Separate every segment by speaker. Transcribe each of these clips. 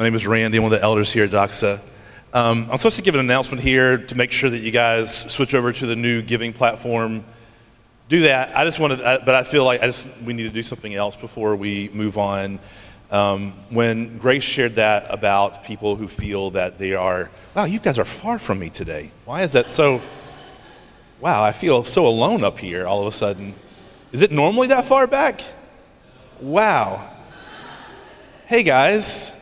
Speaker 1: My name is Randy. I'm one of the elders here at Doxa. Um, I'm supposed to give an announcement here to make sure that you guys switch over to the new giving platform. Do that. I just wanted, but I feel like I just we need to do something else before we move on. Um, when Grace shared that about people who feel that they are, wow, you guys are far from me today. Why is that so? Wow, I feel so alone up here all of a sudden. Is it normally that far back? Wow. Hey guys.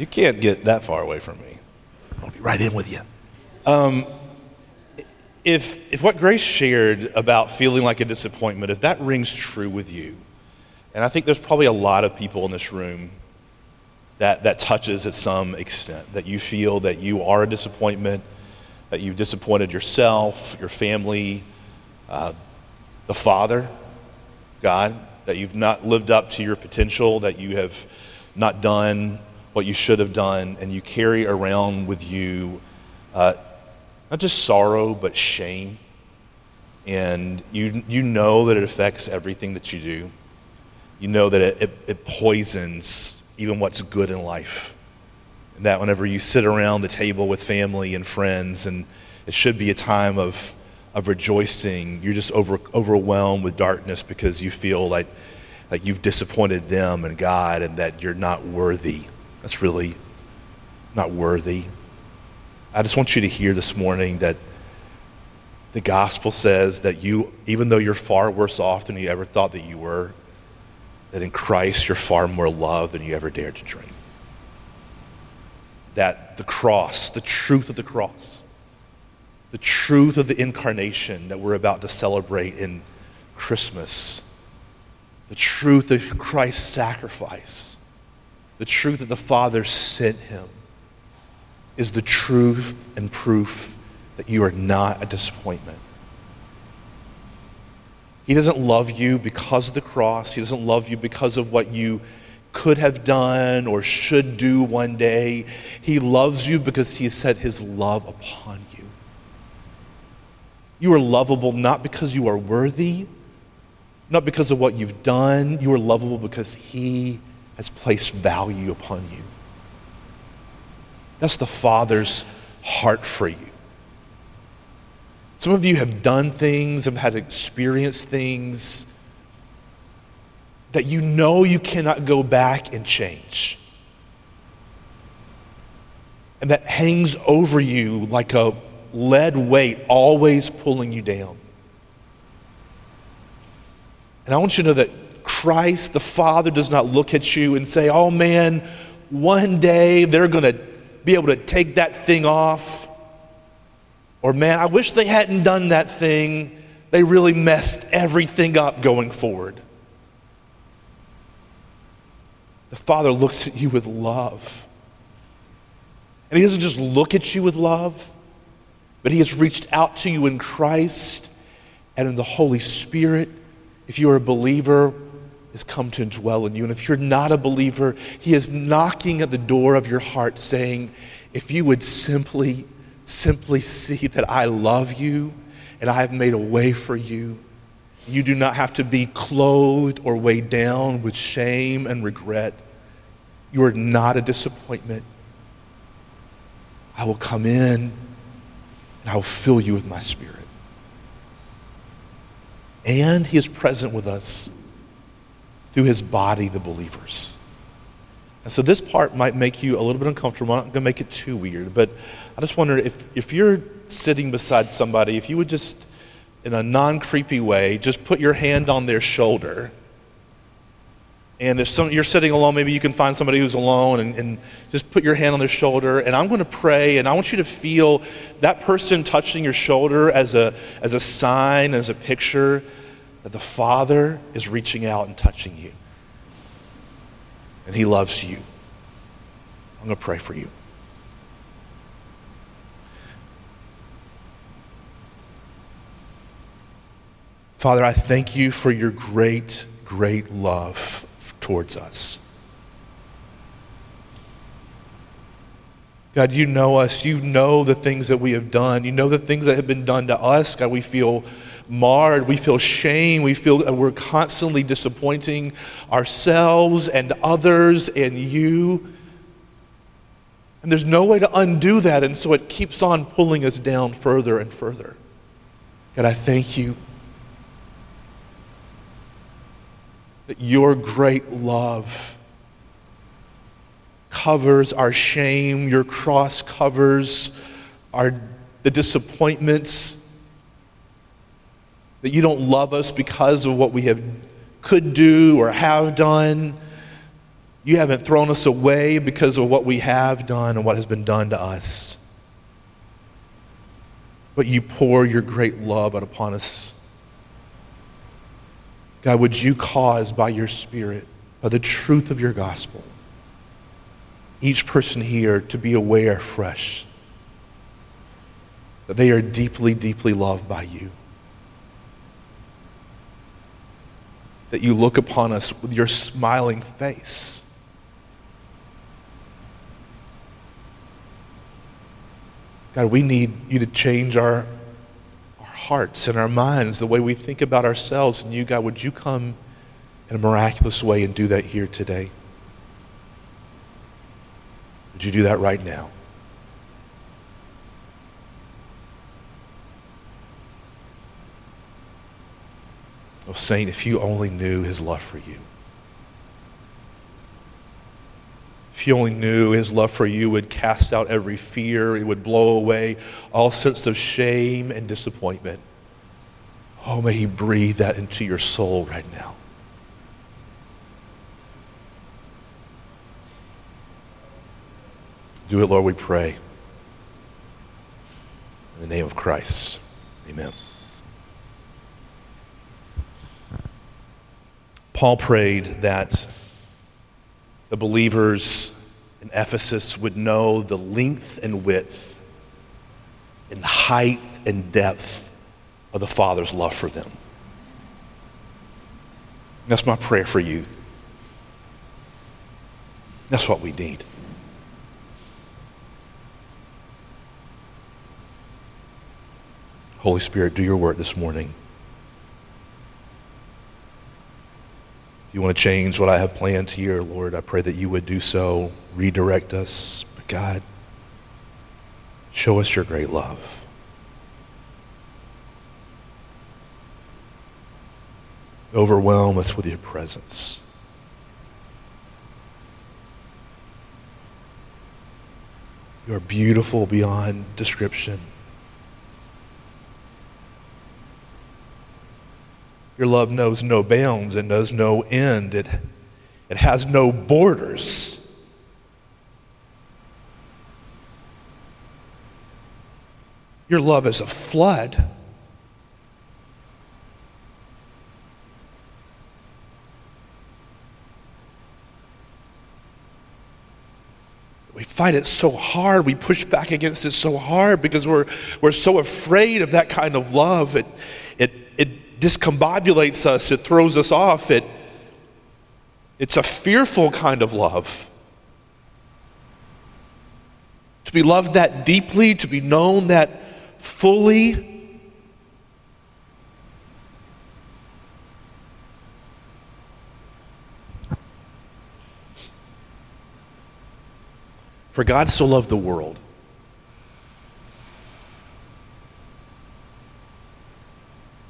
Speaker 1: You can't get that far away from me. I'll be right in with you. Um, if, if what Grace shared about feeling like a disappointment, if that rings true with you, and I think there's probably a lot of people in this room that, that touches at some extent, that you feel that you are a disappointment, that you've disappointed yourself, your family, uh, the Father, God, that you've not lived up to your potential, that you have not done what you should have done, and you carry around with you uh, not just sorrow, but shame. And you, you know that it affects everything that you do. You know that it, it, it poisons even what's good in life. And that whenever you sit around the table with family and friends, and it should be a time of, of rejoicing, you're just over, overwhelmed with darkness because you feel like, like you've disappointed them and God and that you're not worthy that's really not worthy. I just want you to hear this morning that the gospel says that you, even though you're far worse off than you ever thought that you were, that in Christ you're far more loved than you ever dared to dream. That the cross, the truth of the cross, the truth of the incarnation that we're about to celebrate in Christmas, the truth of Christ's sacrifice the truth that the Father sent him is the truth and proof that you are not a disappointment. He doesn't love you because of the cross. He doesn't love you because of what you could have done or should do one day. He loves you because he has set his love upon you. You are lovable not because you are worthy, not because of what you've done. You are lovable because he has placed value upon you. That's the Father's heart for you. Some of you have done things, have had experienced things that you know you cannot go back and change. And that hangs over you like a lead weight, always pulling you down. And I want you to know that Christ, the Father, does not look at you and say, oh man, one day they're going to be able to take that thing off. Or man, I wish they hadn't done that thing. They really messed everything up going forward. The Father looks at you with love. And He doesn't just look at you with love, but He has reached out to you in Christ and in the Holy Spirit. If you're a believer, has come to dwell in you. And if you're not a believer, He is knocking at the door of your heart saying, if you would simply, simply see that I love you and I have made a way for you, you do not have to be clothed or weighed down with shame and regret. You are not a disappointment. I will come in and I will fill you with my spirit. And He is present with us through his body, the believers. And so this part might make you a little bit uncomfortable. I'm not going to make it too weird, but I just wonder if, if you're sitting beside somebody, if you would just, in a non creepy way, just put your hand on their shoulder. And if some, you're sitting alone, maybe you can find somebody who's alone and, and just put your hand on their shoulder. And I'm going to pray, and I want you to feel that person touching your shoulder as a, as a sign, as a picture that the Father is reaching out and touching you. And He loves you. I'm going to pray for you. Father, I thank you for your great, great love towards us. God, you know us. You know the things that we have done. You know the things that have been done to us. God, we feel marred. We feel shame. We feel we're constantly disappointing ourselves and others and you. And there's no way to undo that, and so it keeps on pulling us down further and further. God, I thank you that your great love covers our shame, your cross covers our, the disappointments, that you don't love us because of what we have could do or have done. You haven't thrown us away because of what we have done and what has been done to us. But you pour your great love out upon us. God, would you cause by your Spirit, by the truth of your gospel, each person here to be aware fresh that they are deeply, deeply loved by you. That you look upon us with your smiling face. God, we need you to change our, our hearts and our minds, the way we think about ourselves. And you, God, would you come in a miraculous way and do that here today? Would you do that right now? Oh, Saint, if you only knew his love for you. If you only knew his love for you would cast out every fear, it would blow away all sense of shame and disappointment. Oh, may he breathe that into your soul right now. Do it, Lord, we pray. In the name of Christ. Amen. Paul prayed that the believers in Ephesus would know the length and width and height and depth of the Father's love for them. That's my prayer for you. That's what we need. Holy Spirit, do your work this morning. You want to change what I have planned here, Lord. I pray that you would do so. Redirect us. But God, show us your great love. Overwhelm us with your presence. You are beautiful beyond description. Your love knows no bounds and knows no end. It, it has no borders. Your love is a flood. We fight it so hard. We push back against it so hard because we're, we're so afraid of that kind of love. It, it, it discombobulates us, it throws us off. It, it's a fearful kind of love. To be loved that deeply, to be known that fully. For God so loved the world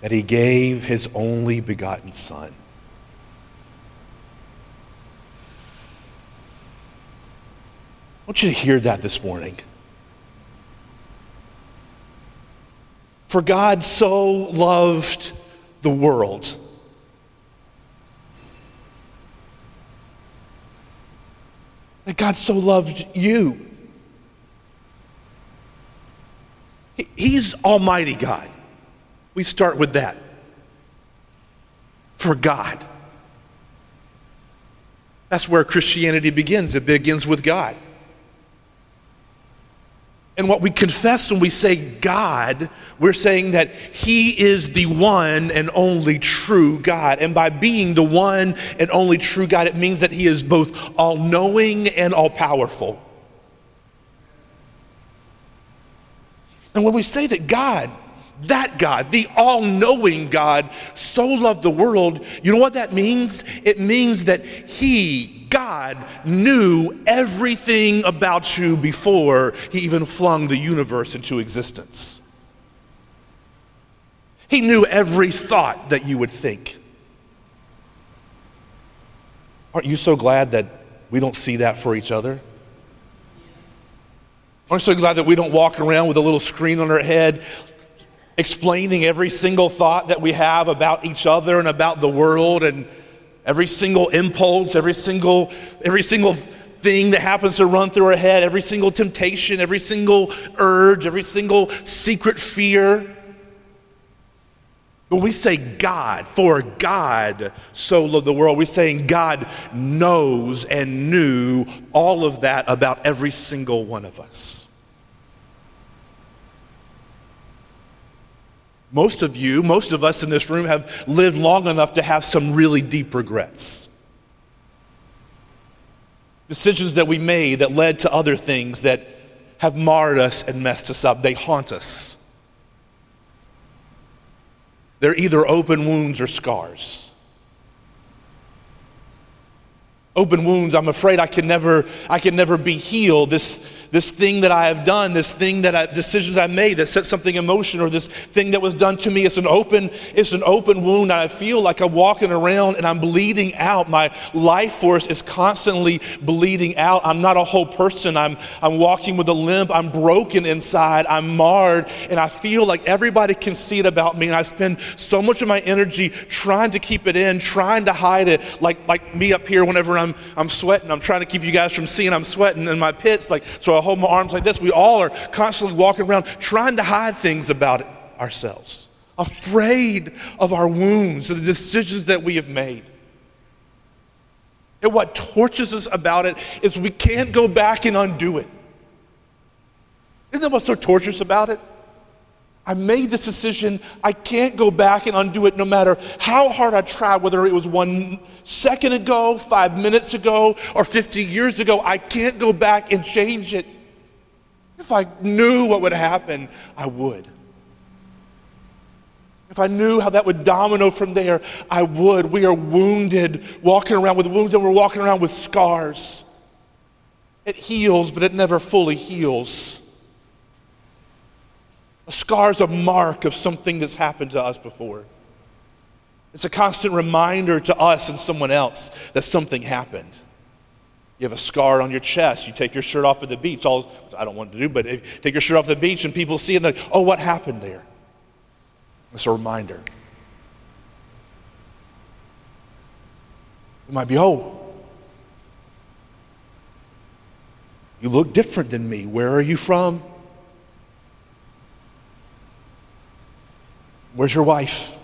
Speaker 1: that he gave his only begotten Son. I want you to hear that this morning. For God so loved the world. That God so loved you. He's Almighty God. We start with that. For God. That's where Christianity begins. It begins with God. And what we confess when we say God, we're saying that He is the one and only true God. And by being the one and only true God, it means that He is both all knowing and all powerful. And when we say that God that God, the all knowing God, so loved the world. You know what that means? It means that He, God, knew everything about you before He even flung the universe into existence. He knew every thought that you would think. Aren't you so glad that we don't see that for each other? Aren't you so glad that we don't walk around with a little screen on our head explaining every single thought that we have about each other and about the world and every single impulse, every single, every single thing that happens to run through our head, every single temptation, every single urge, every single secret fear. When we say God, for God so loved the world, we're saying God knows and knew all of that about every single one of us. Most of you, most of us in this room have lived long enough to have some really deep regrets. Decisions that we made that led to other things that have marred us and messed us up. They haunt us. They're either open wounds or scars. Open wounds, I'm afraid I can never, I can never be healed. This, this thing that I have done, this thing that I, decisions I made that set something in motion, or this thing that was done to me. It's an open, it's an open wound. I feel like I'm walking around and I'm bleeding out. My life force is constantly bleeding out. I'm not a whole person. I'm, I'm walking with a limp. I'm broken inside. I'm marred, and I feel like everybody can see it about me. And I spend so much of my energy trying to keep it in, trying to hide it. Like like me up here, whenever I'm I'm sweating, I'm trying to keep you guys from seeing I'm sweating in my pits. Like so. I hold my arms like this. We all are constantly walking around trying to hide things about ourselves, afraid of our wounds, the decisions that we have made. And what tortures us about it is we can't go back and undo it. Isn't that what's so torturous about it? I made this decision. I can't go back and undo it no matter how hard I try, whether it was one second ago, five minutes ago, or 50 years ago. I can't go back and change it. If I knew what would happen, I would. If I knew how that would domino from there, I would. We are wounded, walking around with wounds, and we're walking around with scars. It heals, but it never fully heals. A scar is a mark of something that's happened to us before. It's a constant reminder to us and someone else that something happened. You have a scar on your chest. You take your shirt off at the beach. All, I don't want to do, but take your shirt off the beach and people see it and they oh, what happened there? It's a reminder. You might be, oh, you look different than me. Where are you from? Where's your wife?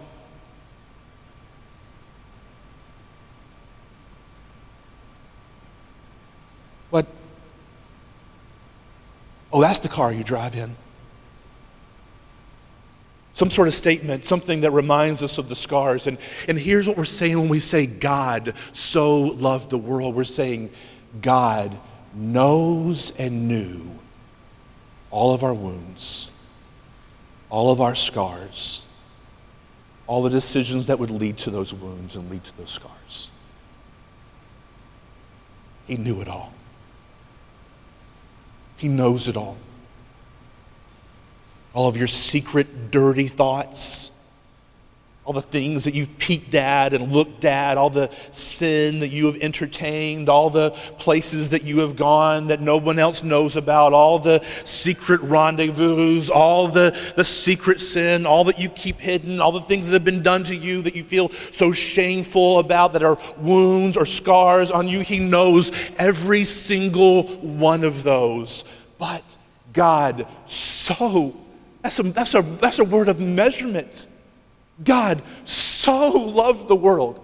Speaker 1: What? Oh, that's the car you drive in. Some sort of statement, something that reminds us of the scars. And, and here's what we're saying when we say God so loved the world. We're saying God knows and knew all of our wounds, all of our scars all the decisions that would lead to those wounds and lead to those scars. He knew it all. He knows it all. All of your secret, dirty thoughts all the things that you've peeked at and looked at, all the sin that you have entertained, all the places that you have gone that no one else knows about, all the secret rendezvous, all the, the secret sin, all that you keep hidden, all the things that have been done to you that you feel so shameful about that are wounds or scars on you. He knows every single one of those. But God, so, that's a, that's a, that's a word of measurement. God so loved the world.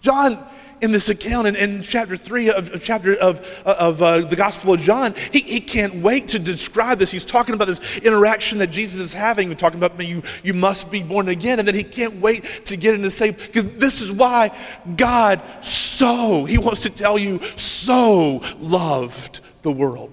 Speaker 1: John, in this account in, in chapter 3 of, of chapter of, of uh, the gospel of john he, he can't wait to describe this. He's talking about this interaction that jesus is having. He's talking about you, you must be born again. And then he can't wait to get into say because this is why god so he wants to tell you so loved the world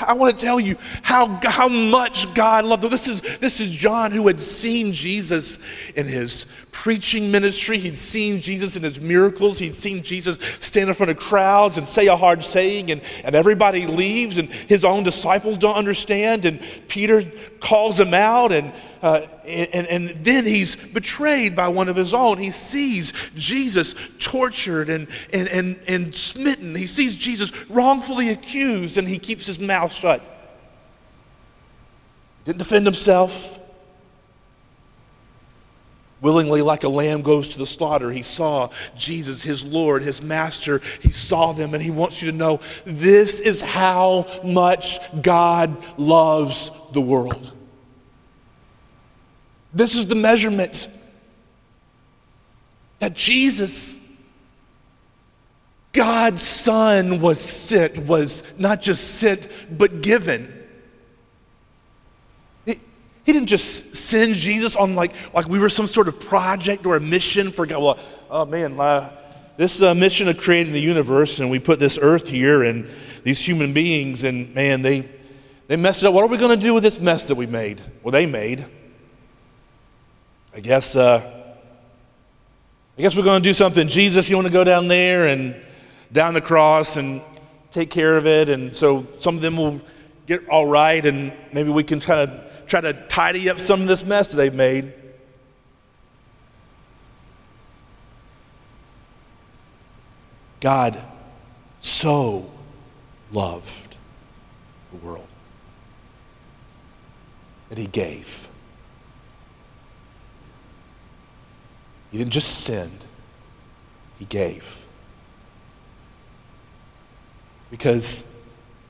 Speaker 1: I want to tell you how, how much God loved them. This is, this is John who had seen Jesus in his preaching ministry. He'd seen Jesus in his miracles. He'd seen Jesus stand in front of crowds and say a hard saying, and, and everybody leaves, and his own disciples don't understand. And Peter calls him out, and, uh, and, and then he's betrayed by one of his own. He sees Jesus tortured and, and, and, and smitten. He sees Jesus wrongfully accused, and he keeps his mouth shut. Didn't defend himself willingly like a lamb goes to the slaughter. He saw Jesus, his Lord, his master. He saw them, and he wants you to know this is how much God loves the world. This is the measurement that Jesus, God's Son, was sent, was not just sent, but given. He didn't just send Jesus on like, like we were some sort of project or a mission for God. Well, oh man, uh, this uh, mission of creating the universe, and we put this earth here and these human beings, and man, they, they messed it up. What are we going to do with this mess that we made? Well, they made. I guess, uh, I guess we're going to do something. Jesus, you want to go down there and down the cross and take care of it, and so some of them will get all right, and maybe we can kind of try to tidy up some of this mess they've made. God so loved the world that he gave. He didn't just send, he gave. Because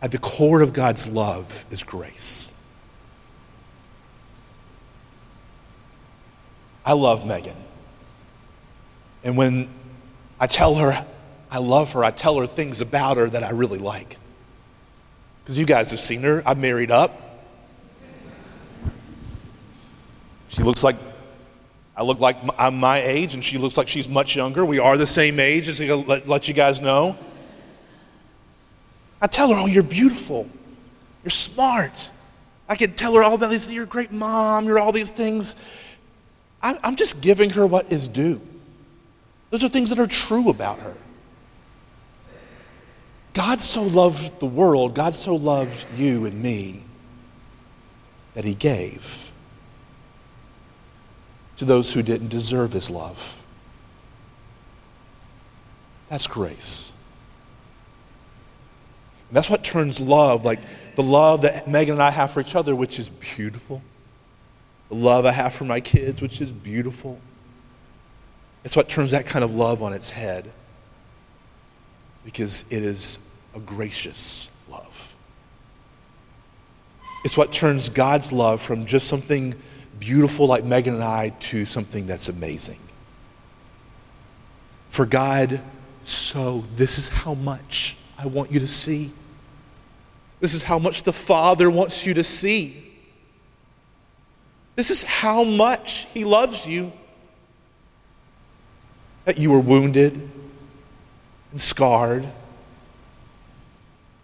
Speaker 1: at the core of God's love is grace. I love Megan. And when I tell her I love her, I tell her things about her that I really like. Because you guys have seen her. I'm married up. She looks like I look like I'm my age, and she looks like she's much younger. We are the same age, just to let, let you guys know. I tell her, Oh, you're beautiful. You're smart. I can tell her all about these. You're a great mom. You're all these things. I'm just giving her what is due. Those are things that are true about her. God so loved the world, God so loved you and me, that he gave to those who didn't deserve his love. That's grace. And that's what turns love, like the love that Megan and I have for each other, which is beautiful the love I have for my kids, which is beautiful. It's what turns that kind of love on its head because it is a gracious love. It's what turns God's love from just something beautiful like Megan and I to something that's amazing. For God, so this is how much I want you to see. This is how much the Father wants you to see. This is how much He loves you. That you were wounded and scarred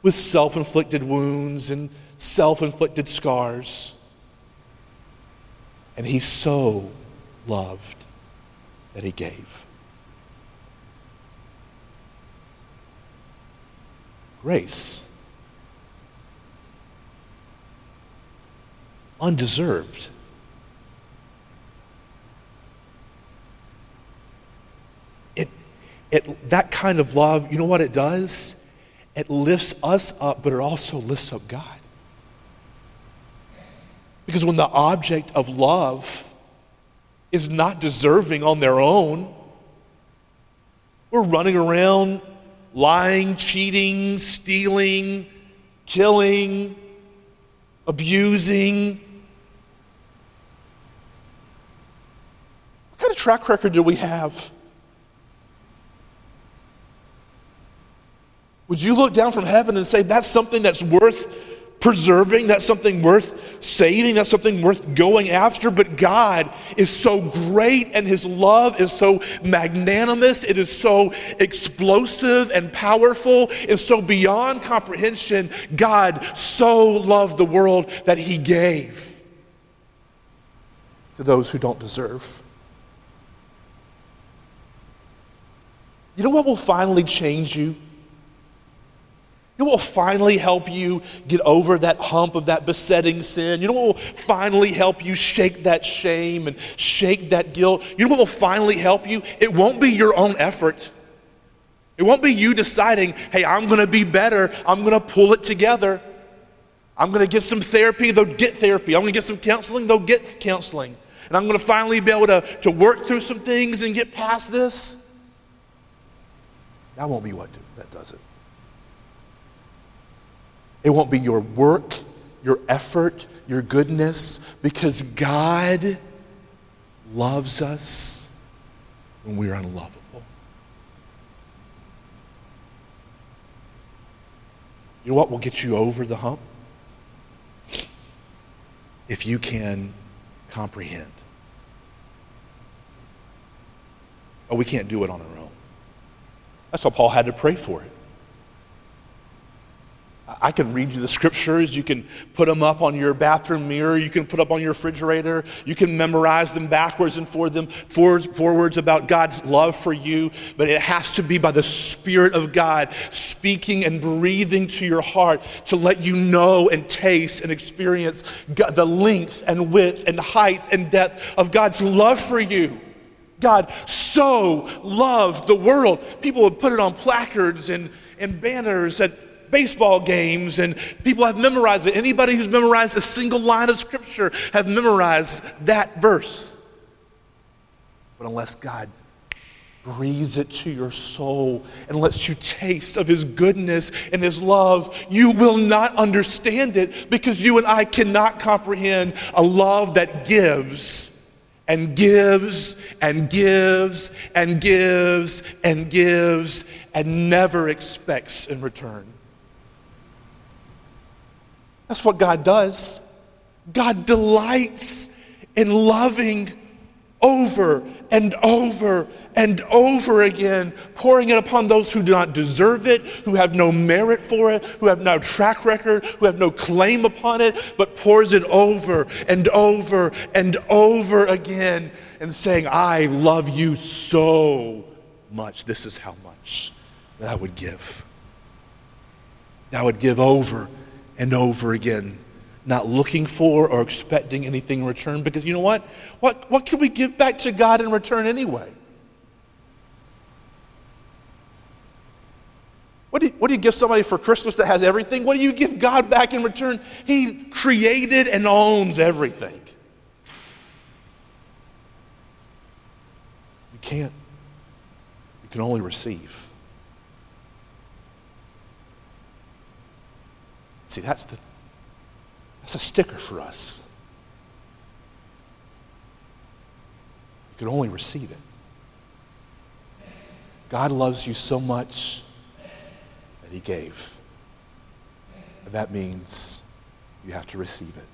Speaker 1: with self inflicted wounds and self inflicted scars. And He so loved that He gave. Grace. Undeserved. it, it, that kind of love, you know what it does? It lifts us up, but it also lifts up God. Because when the object of love is not deserving on their own, we're running around lying, cheating, stealing, killing, abusing. What kind of track record do we have? Would you look down from heaven and say, that's something that's worth preserving, that's something worth saving, that's something worth going after. But God is so great and His love is so magnanimous, it is so explosive and powerful, it's so beyond comprehension. God so loved the world that He gave to those who don't deserve. You know what will finally change you? What will finally help you get over that hump of that besetting sin? You know what will finally help you shake that shame and shake that guilt? You know what will finally help you? It won't be your own effort. It won't be you deciding, hey, I'm going to be better. I'm going to pull it together. I'm going to get some therapy. They'll get therapy. I'm going to get some counseling. They'll get counseling. And I'm going to finally be able to, to work through some things and get past this. That won't be what do, that does it. It won't be your work, your effort, your goodness, because God loves us when we are unlovable. You know what will get you over the hump? If you can comprehend. Oh, we can't do it on our own. That's why Paul had to pray for it. I can read you the scriptures. You can put them up on your bathroom mirror. You can put up on your refrigerator. You can memorize them backwards and forward them forwards about God's love for you. But it has to be by the Spirit of God speaking and breathing to your heart to let you know and taste and experience God, the length and width and height and depth of God's love for you. God so loved the world. People would put it on placards and, and banners at baseball games, and people have memorized it. Anybody who's memorized a single line of scripture have memorized that verse. But unless God breathes it to your soul and lets you taste of his goodness and his love, you will not understand it because you and I cannot comprehend a love that gives and gives and gives and gives and gives and never expects in return. That's what God does. God delights in loving over and over and over again, pouring it upon those who do not deserve it, who have no merit for it, who have no track record, who have no claim upon it, but pours it over and over and over again and saying, I love you so much. This is how much that I would give. I would give over and over again not looking for or expecting anything in return. Because you know what? What, what can we give back to God in return anyway? What do, you, what do you give somebody for Christmas that has everything? What do you give God back in return? He created and owns everything. You can't, you can only receive. See, that's the that's a sticker for us. You can only receive it. God loves you so much that He gave. And that means you have to receive it.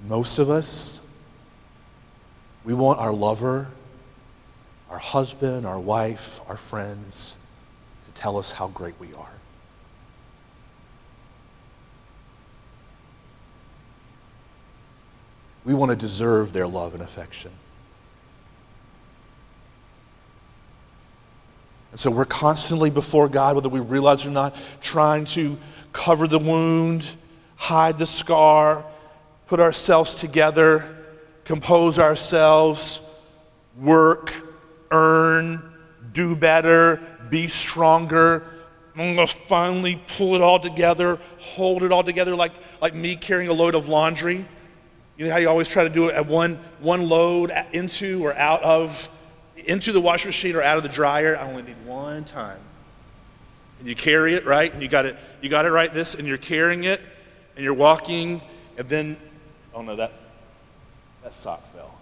Speaker 1: And most of us, we want our lover, our husband, our wife, our friends tell us how great we are. We want to deserve their love and affection. And so we're constantly before God, whether we realize it or not, trying to cover the wound, hide the scar, put ourselves together, compose ourselves, work, earn, do better, be stronger. I'm going to finally pull it all together, hold it all together like, like me carrying a load of laundry. You know how you always try to do it at one, one load into or out of, into the washing machine or out of the dryer? I only need one time. And you carry it, right? And you got it, you got it right this, and you're carrying it, and you're walking, and then, oh no, that, that sock fell.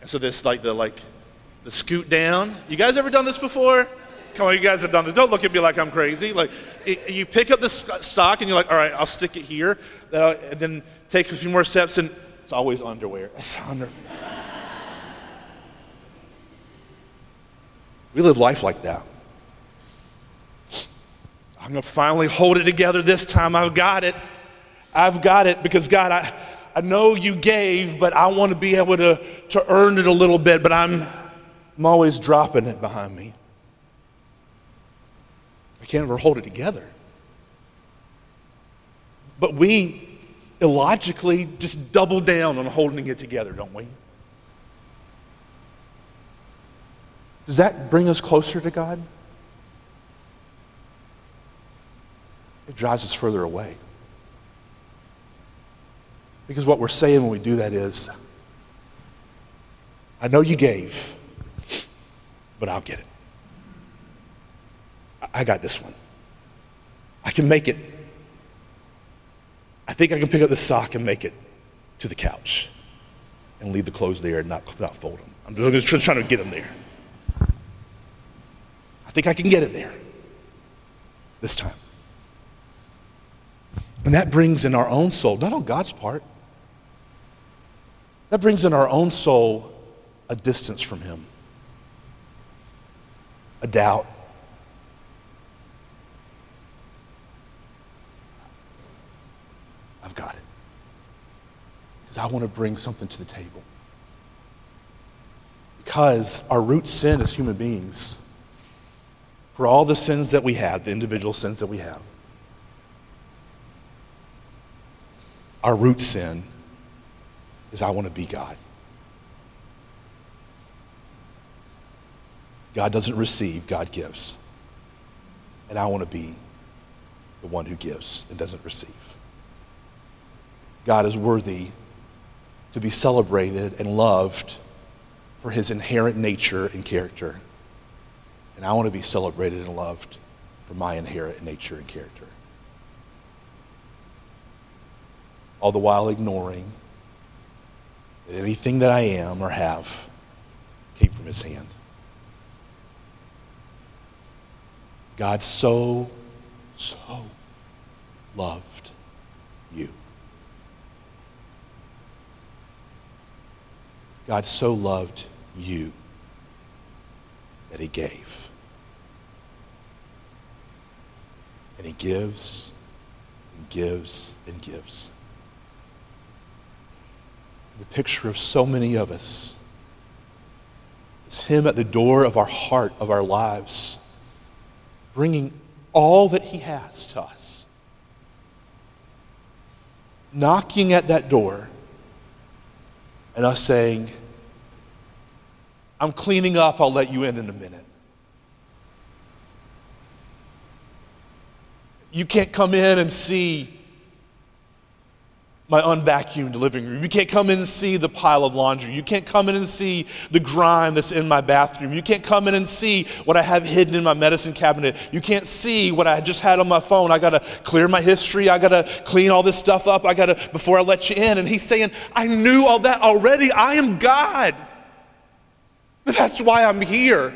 Speaker 1: And so this, like the, like, the scoot down. You guys ever done this before? Come on, you guys have done this. Don't look at me like I'm crazy. Like, it, you pick up the uh, stock and you're like, all right, I'll stick it here. And then take a few more steps and it's always underwear. It's under. we live life like that. I'm going to finally hold it together this time. I've got it. I've got it because God, I, I know you gave, but I want to be able to, to earn it a little bit, but I'm, I'm always dropping it behind me. I can't ever hold it together. But we illogically just double down on holding it together, don't we? Does that bring us closer to God? It drives us further away. Because what we're saying when we do that is, I know you gave, but I'll get it. I got this one. I can make it. I think I can pick up the sock and make it to the couch and leave the clothes there and not, not fold them. I'm just trying to get them there. I think I can get it there this time. And that brings in our own soul, not on God's part, that brings in our own soul a distance from Him, a doubt. I've got it. Because I want to bring something to the table. Because our root sin as human beings, for all the sins that we have, the individual sins that we have, our root sin is I want to be God. God doesn't receive, God gives. And I want to be the one who gives and doesn't receive. God is worthy to be celebrated and loved for his inherent nature and character. And I want to be celebrated and loved for my inherent nature and character. All the while ignoring that anything that I am or have came from his hand. God so, so loved you. God so loved you that he gave. And he gives and gives and gives the picture of so many of us. It's Him at the door of our heart, of our lives, bringing all that He has to us. Knocking at that door and us saying, I'm cleaning up, I'll let you in in a minute. You can't come in and see my unvacuumed living room. You can't come in and see the pile of laundry. You can't come in and see the grime that's in my bathroom. You can't come in and see what I have hidden in my medicine cabinet. You can't see what I just had on my phone. I got to clear my history. I got to clean all this stuff up. I got to before I let you in. And he's saying, "I knew all that already. I am God. That's why I'm here."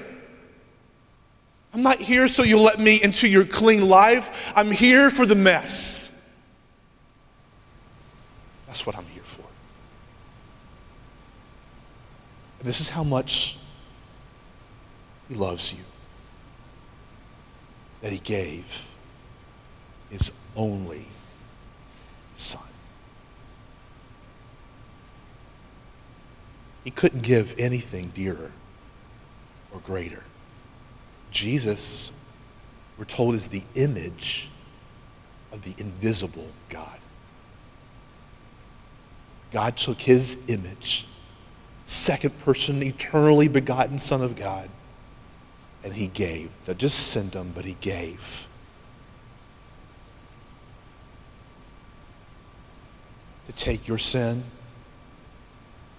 Speaker 1: I'm not here so you let me into your clean life. I'm here for the mess. That's what I'm here for. And this is how much He loves you that He gave His only Son. He couldn't give anything dearer or greater. Jesus, we're told, is the image of the invisible God. God took his image, second person, eternally begotten Son of God, and he gave. Not just sent him, but he gave. To take your sin,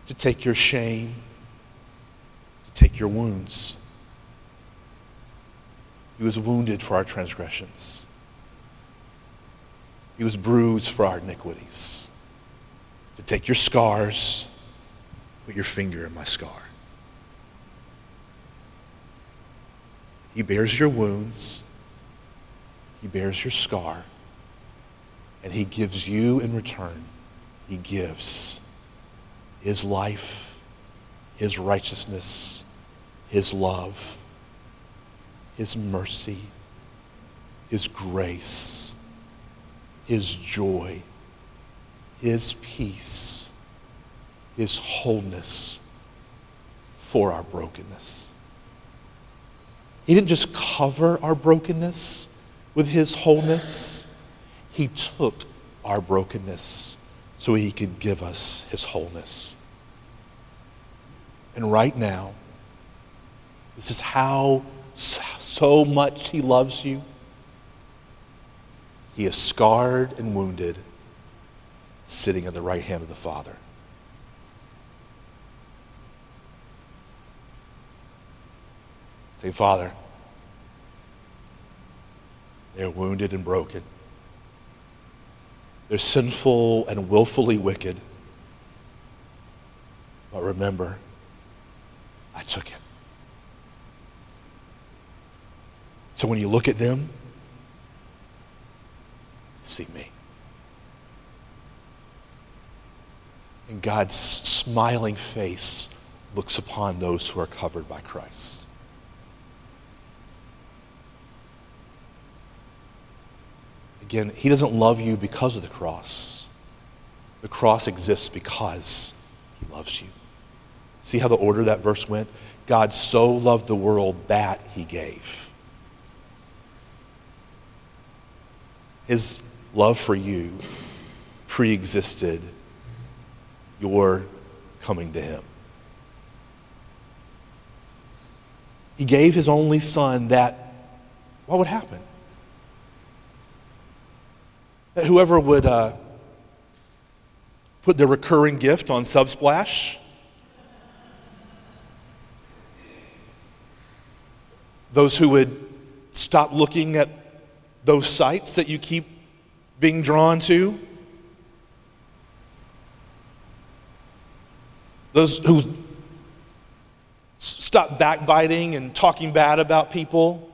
Speaker 1: to take your shame, to take your wounds. He was wounded for our transgressions. He was bruised for our iniquities to take your scars, put your finger in my scar. He bears your wounds, He bears your scar, and He gives you in return, He gives His life, His righteousness, His love, His mercy, His grace, His joy, His peace, His wholeness for our brokenness. He didn't just cover our brokenness with his wholeness, he took our brokenness so he could give us his wholeness. And right now, this is how so much he loves you. He is scarred and wounded, sitting at the right hand of the Father. Say, Father, they're wounded and broken. They're sinful and willfully wicked. But remember, I took it. So when you look at them, see me. And God's smiling face looks upon those who are covered by Christ. Again, He doesn't love you because of the cross. The cross exists because He loves you. See how the order that verse went? God so loved the world that He gave. His love for you pre existed your coming to Him. He gave His only Son that what would happen? that whoever would uh, put their recurring gift on Subsplash, those who would stop looking at those sites that you keep being drawn to, those who stop backbiting and talking bad about people.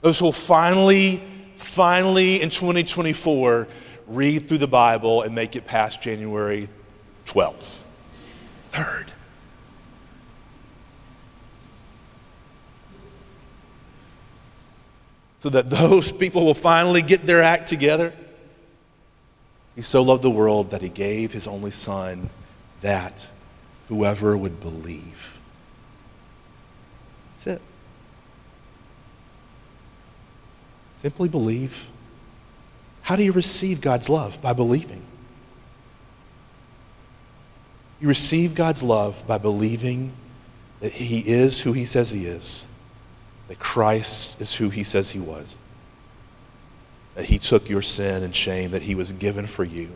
Speaker 1: Those who will finally, finally in 2024 read through the Bible and make it past January 12th. Third. So that those people will finally get their act together. He so loved the world that he gave his only Son that whoever would believe. That's it. Simply believe. How do you receive God's love? By believing. You receive God's love by believing that He is who He says He is, that Christ is who He says He was, that He took your sin and shame, that He was given for you.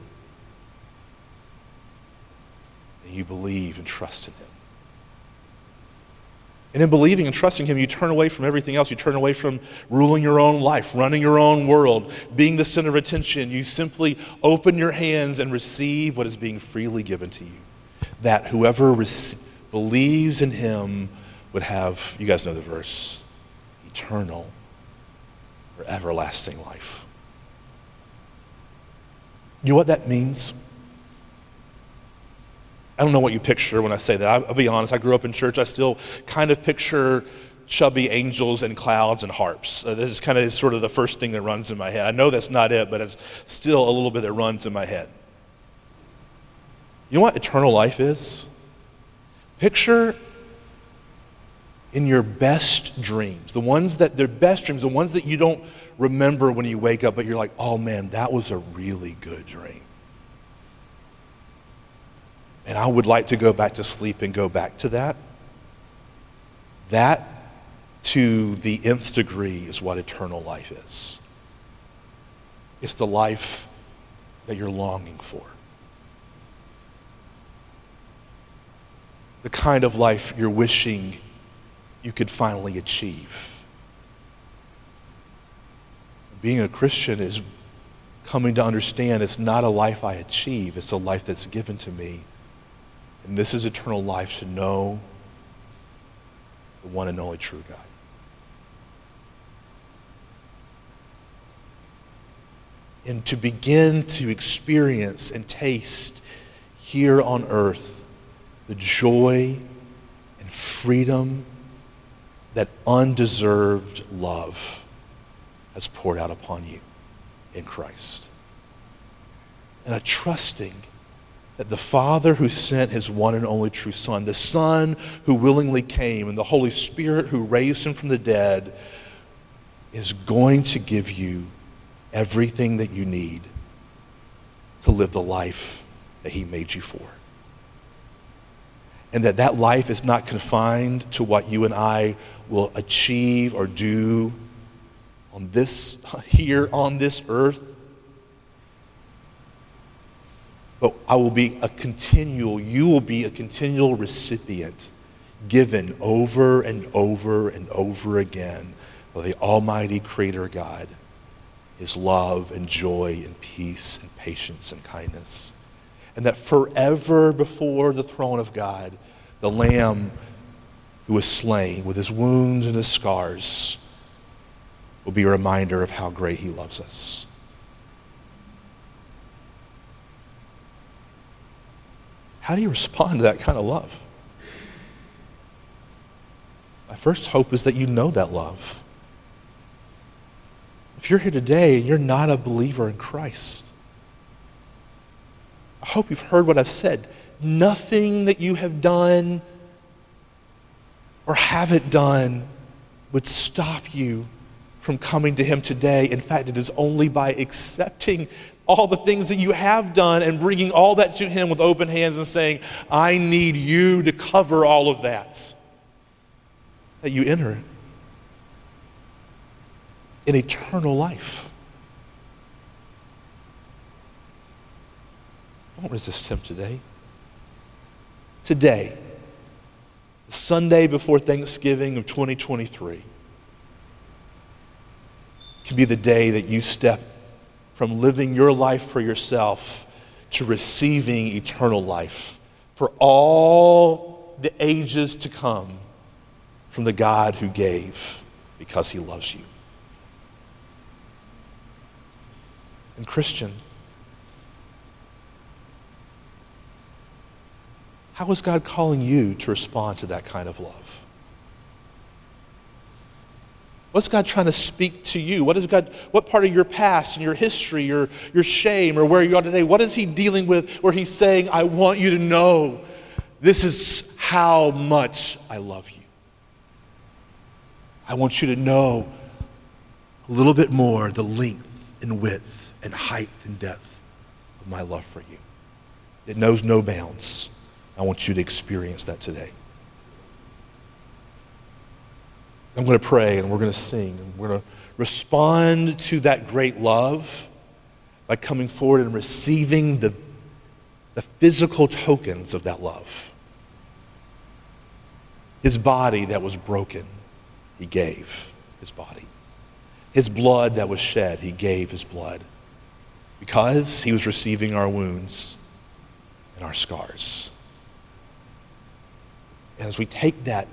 Speaker 1: And you believe and trust in Him. And in believing and trusting Him, you turn away from everything else. You turn away from ruling your own life, running your own world, being the center of attention. You simply open your hands and receive what is being freely given to you. That whoever believes in Him would have, you guys know the verse, eternal or everlasting life. You know what that means? I don't know what you picture when I say that. I'll be honest, I grew up in church. I still kind of picture chubby angels and clouds and harps. Uh, this is kind of sort of the first thing that runs in my head. I know that's not it, but it's still a little bit that runs in my head. You know what eternal life is? Picture in your best dreams, the ones that they're best dreams, the ones that you don't remember when you wake up, but you're like, oh man, that was a really good dream. And I would like to go back to sleep and go back to that. That, to the nth degree, is what eternal life is. It's the life that you're longing for. The kind of life you're wishing you could finally achieve. Being a Christian is coming to understand it's not a life I achieve, it's a life that's given to me and this is eternal life to know the one and only true God. And to begin to experience and taste here on earth the joy and freedom that undeserved love has poured out upon you in Christ. And a trusting that the Father who sent his one and only true Son, the Son who willingly came, and the Holy Spirit who raised him from the dead, is going to give you everything that you need to live the life that he made you for. And that that life is not confined to what you and I will achieve or do on this here on this earth but I will be a continual, you will be a continual recipient given over and over and over again by the Almighty Creator God, His love and joy and peace and patience and kindness. And that forever before the throne of God, the Lamb who was slain with his wounds and his scars will be a reminder of how great He loves us. How do you respond to that kind of love? My first hope is that you know that love. If you're here today and you're not a believer in Christ, I hope you've heard what I've said. Nothing that you have done or haven't done would stop you from coming to Him today. In fact, it is only by accepting all the things that you have done and bringing all that to Him with open hands and saying, I need you to cover all of that, that you enter in eternal life. Don't resist Him today. Today, Sunday before Thanksgiving of 2023, be the day that you step from living your life for yourself to receiving eternal life for all the ages to come from the God who gave because he loves you. And, Christian, how is God calling you to respond to that kind of love? What's God trying to speak to you? What is God, what part of your past and your history, your, your shame, or where you are today, what is He dealing with where He's saying, I want you to know this is how much I love you? I want you to know a little bit more the length and width and height and depth of my love for you. It knows no bounds. I want you to experience that today. I'm going to pray and we're going to sing and we're going to respond to that great love by coming forward and receiving the, the physical tokens of that love. His body that was broken, he gave his body. His blood that was shed, he gave his blood. Because he was receiving our wounds and our scars. And as we take that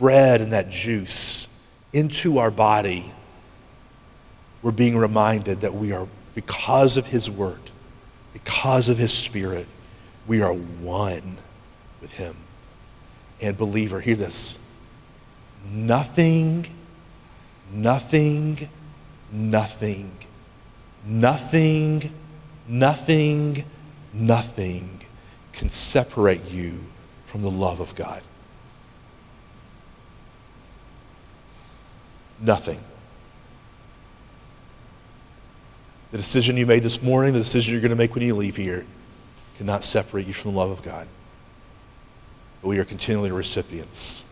Speaker 1: bread and that juice into our body, we're being reminded that we are, because of His Word, because of His Spirit, we are one with Him. And, believer, hear this nothing, nothing, nothing, nothing, nothing, nothing can separate you from the love of God. Nothing. The decision you made this morning, the decision you're going to make when you leave here, cannot separate you from the love of God. But we are continually recipients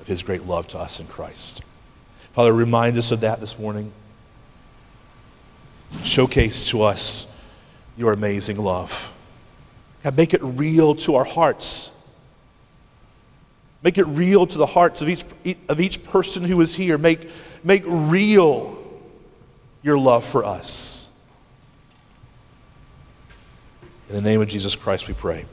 Speaker 1: of His great love to us in Christ. Father, remind us of that this morning. Showcase to us your amazing love. God, make it real to our hearts. Make it real to the hearts of each, of each person who is here. Make, make real your love for us. In the name of Jesus Christ, we pray.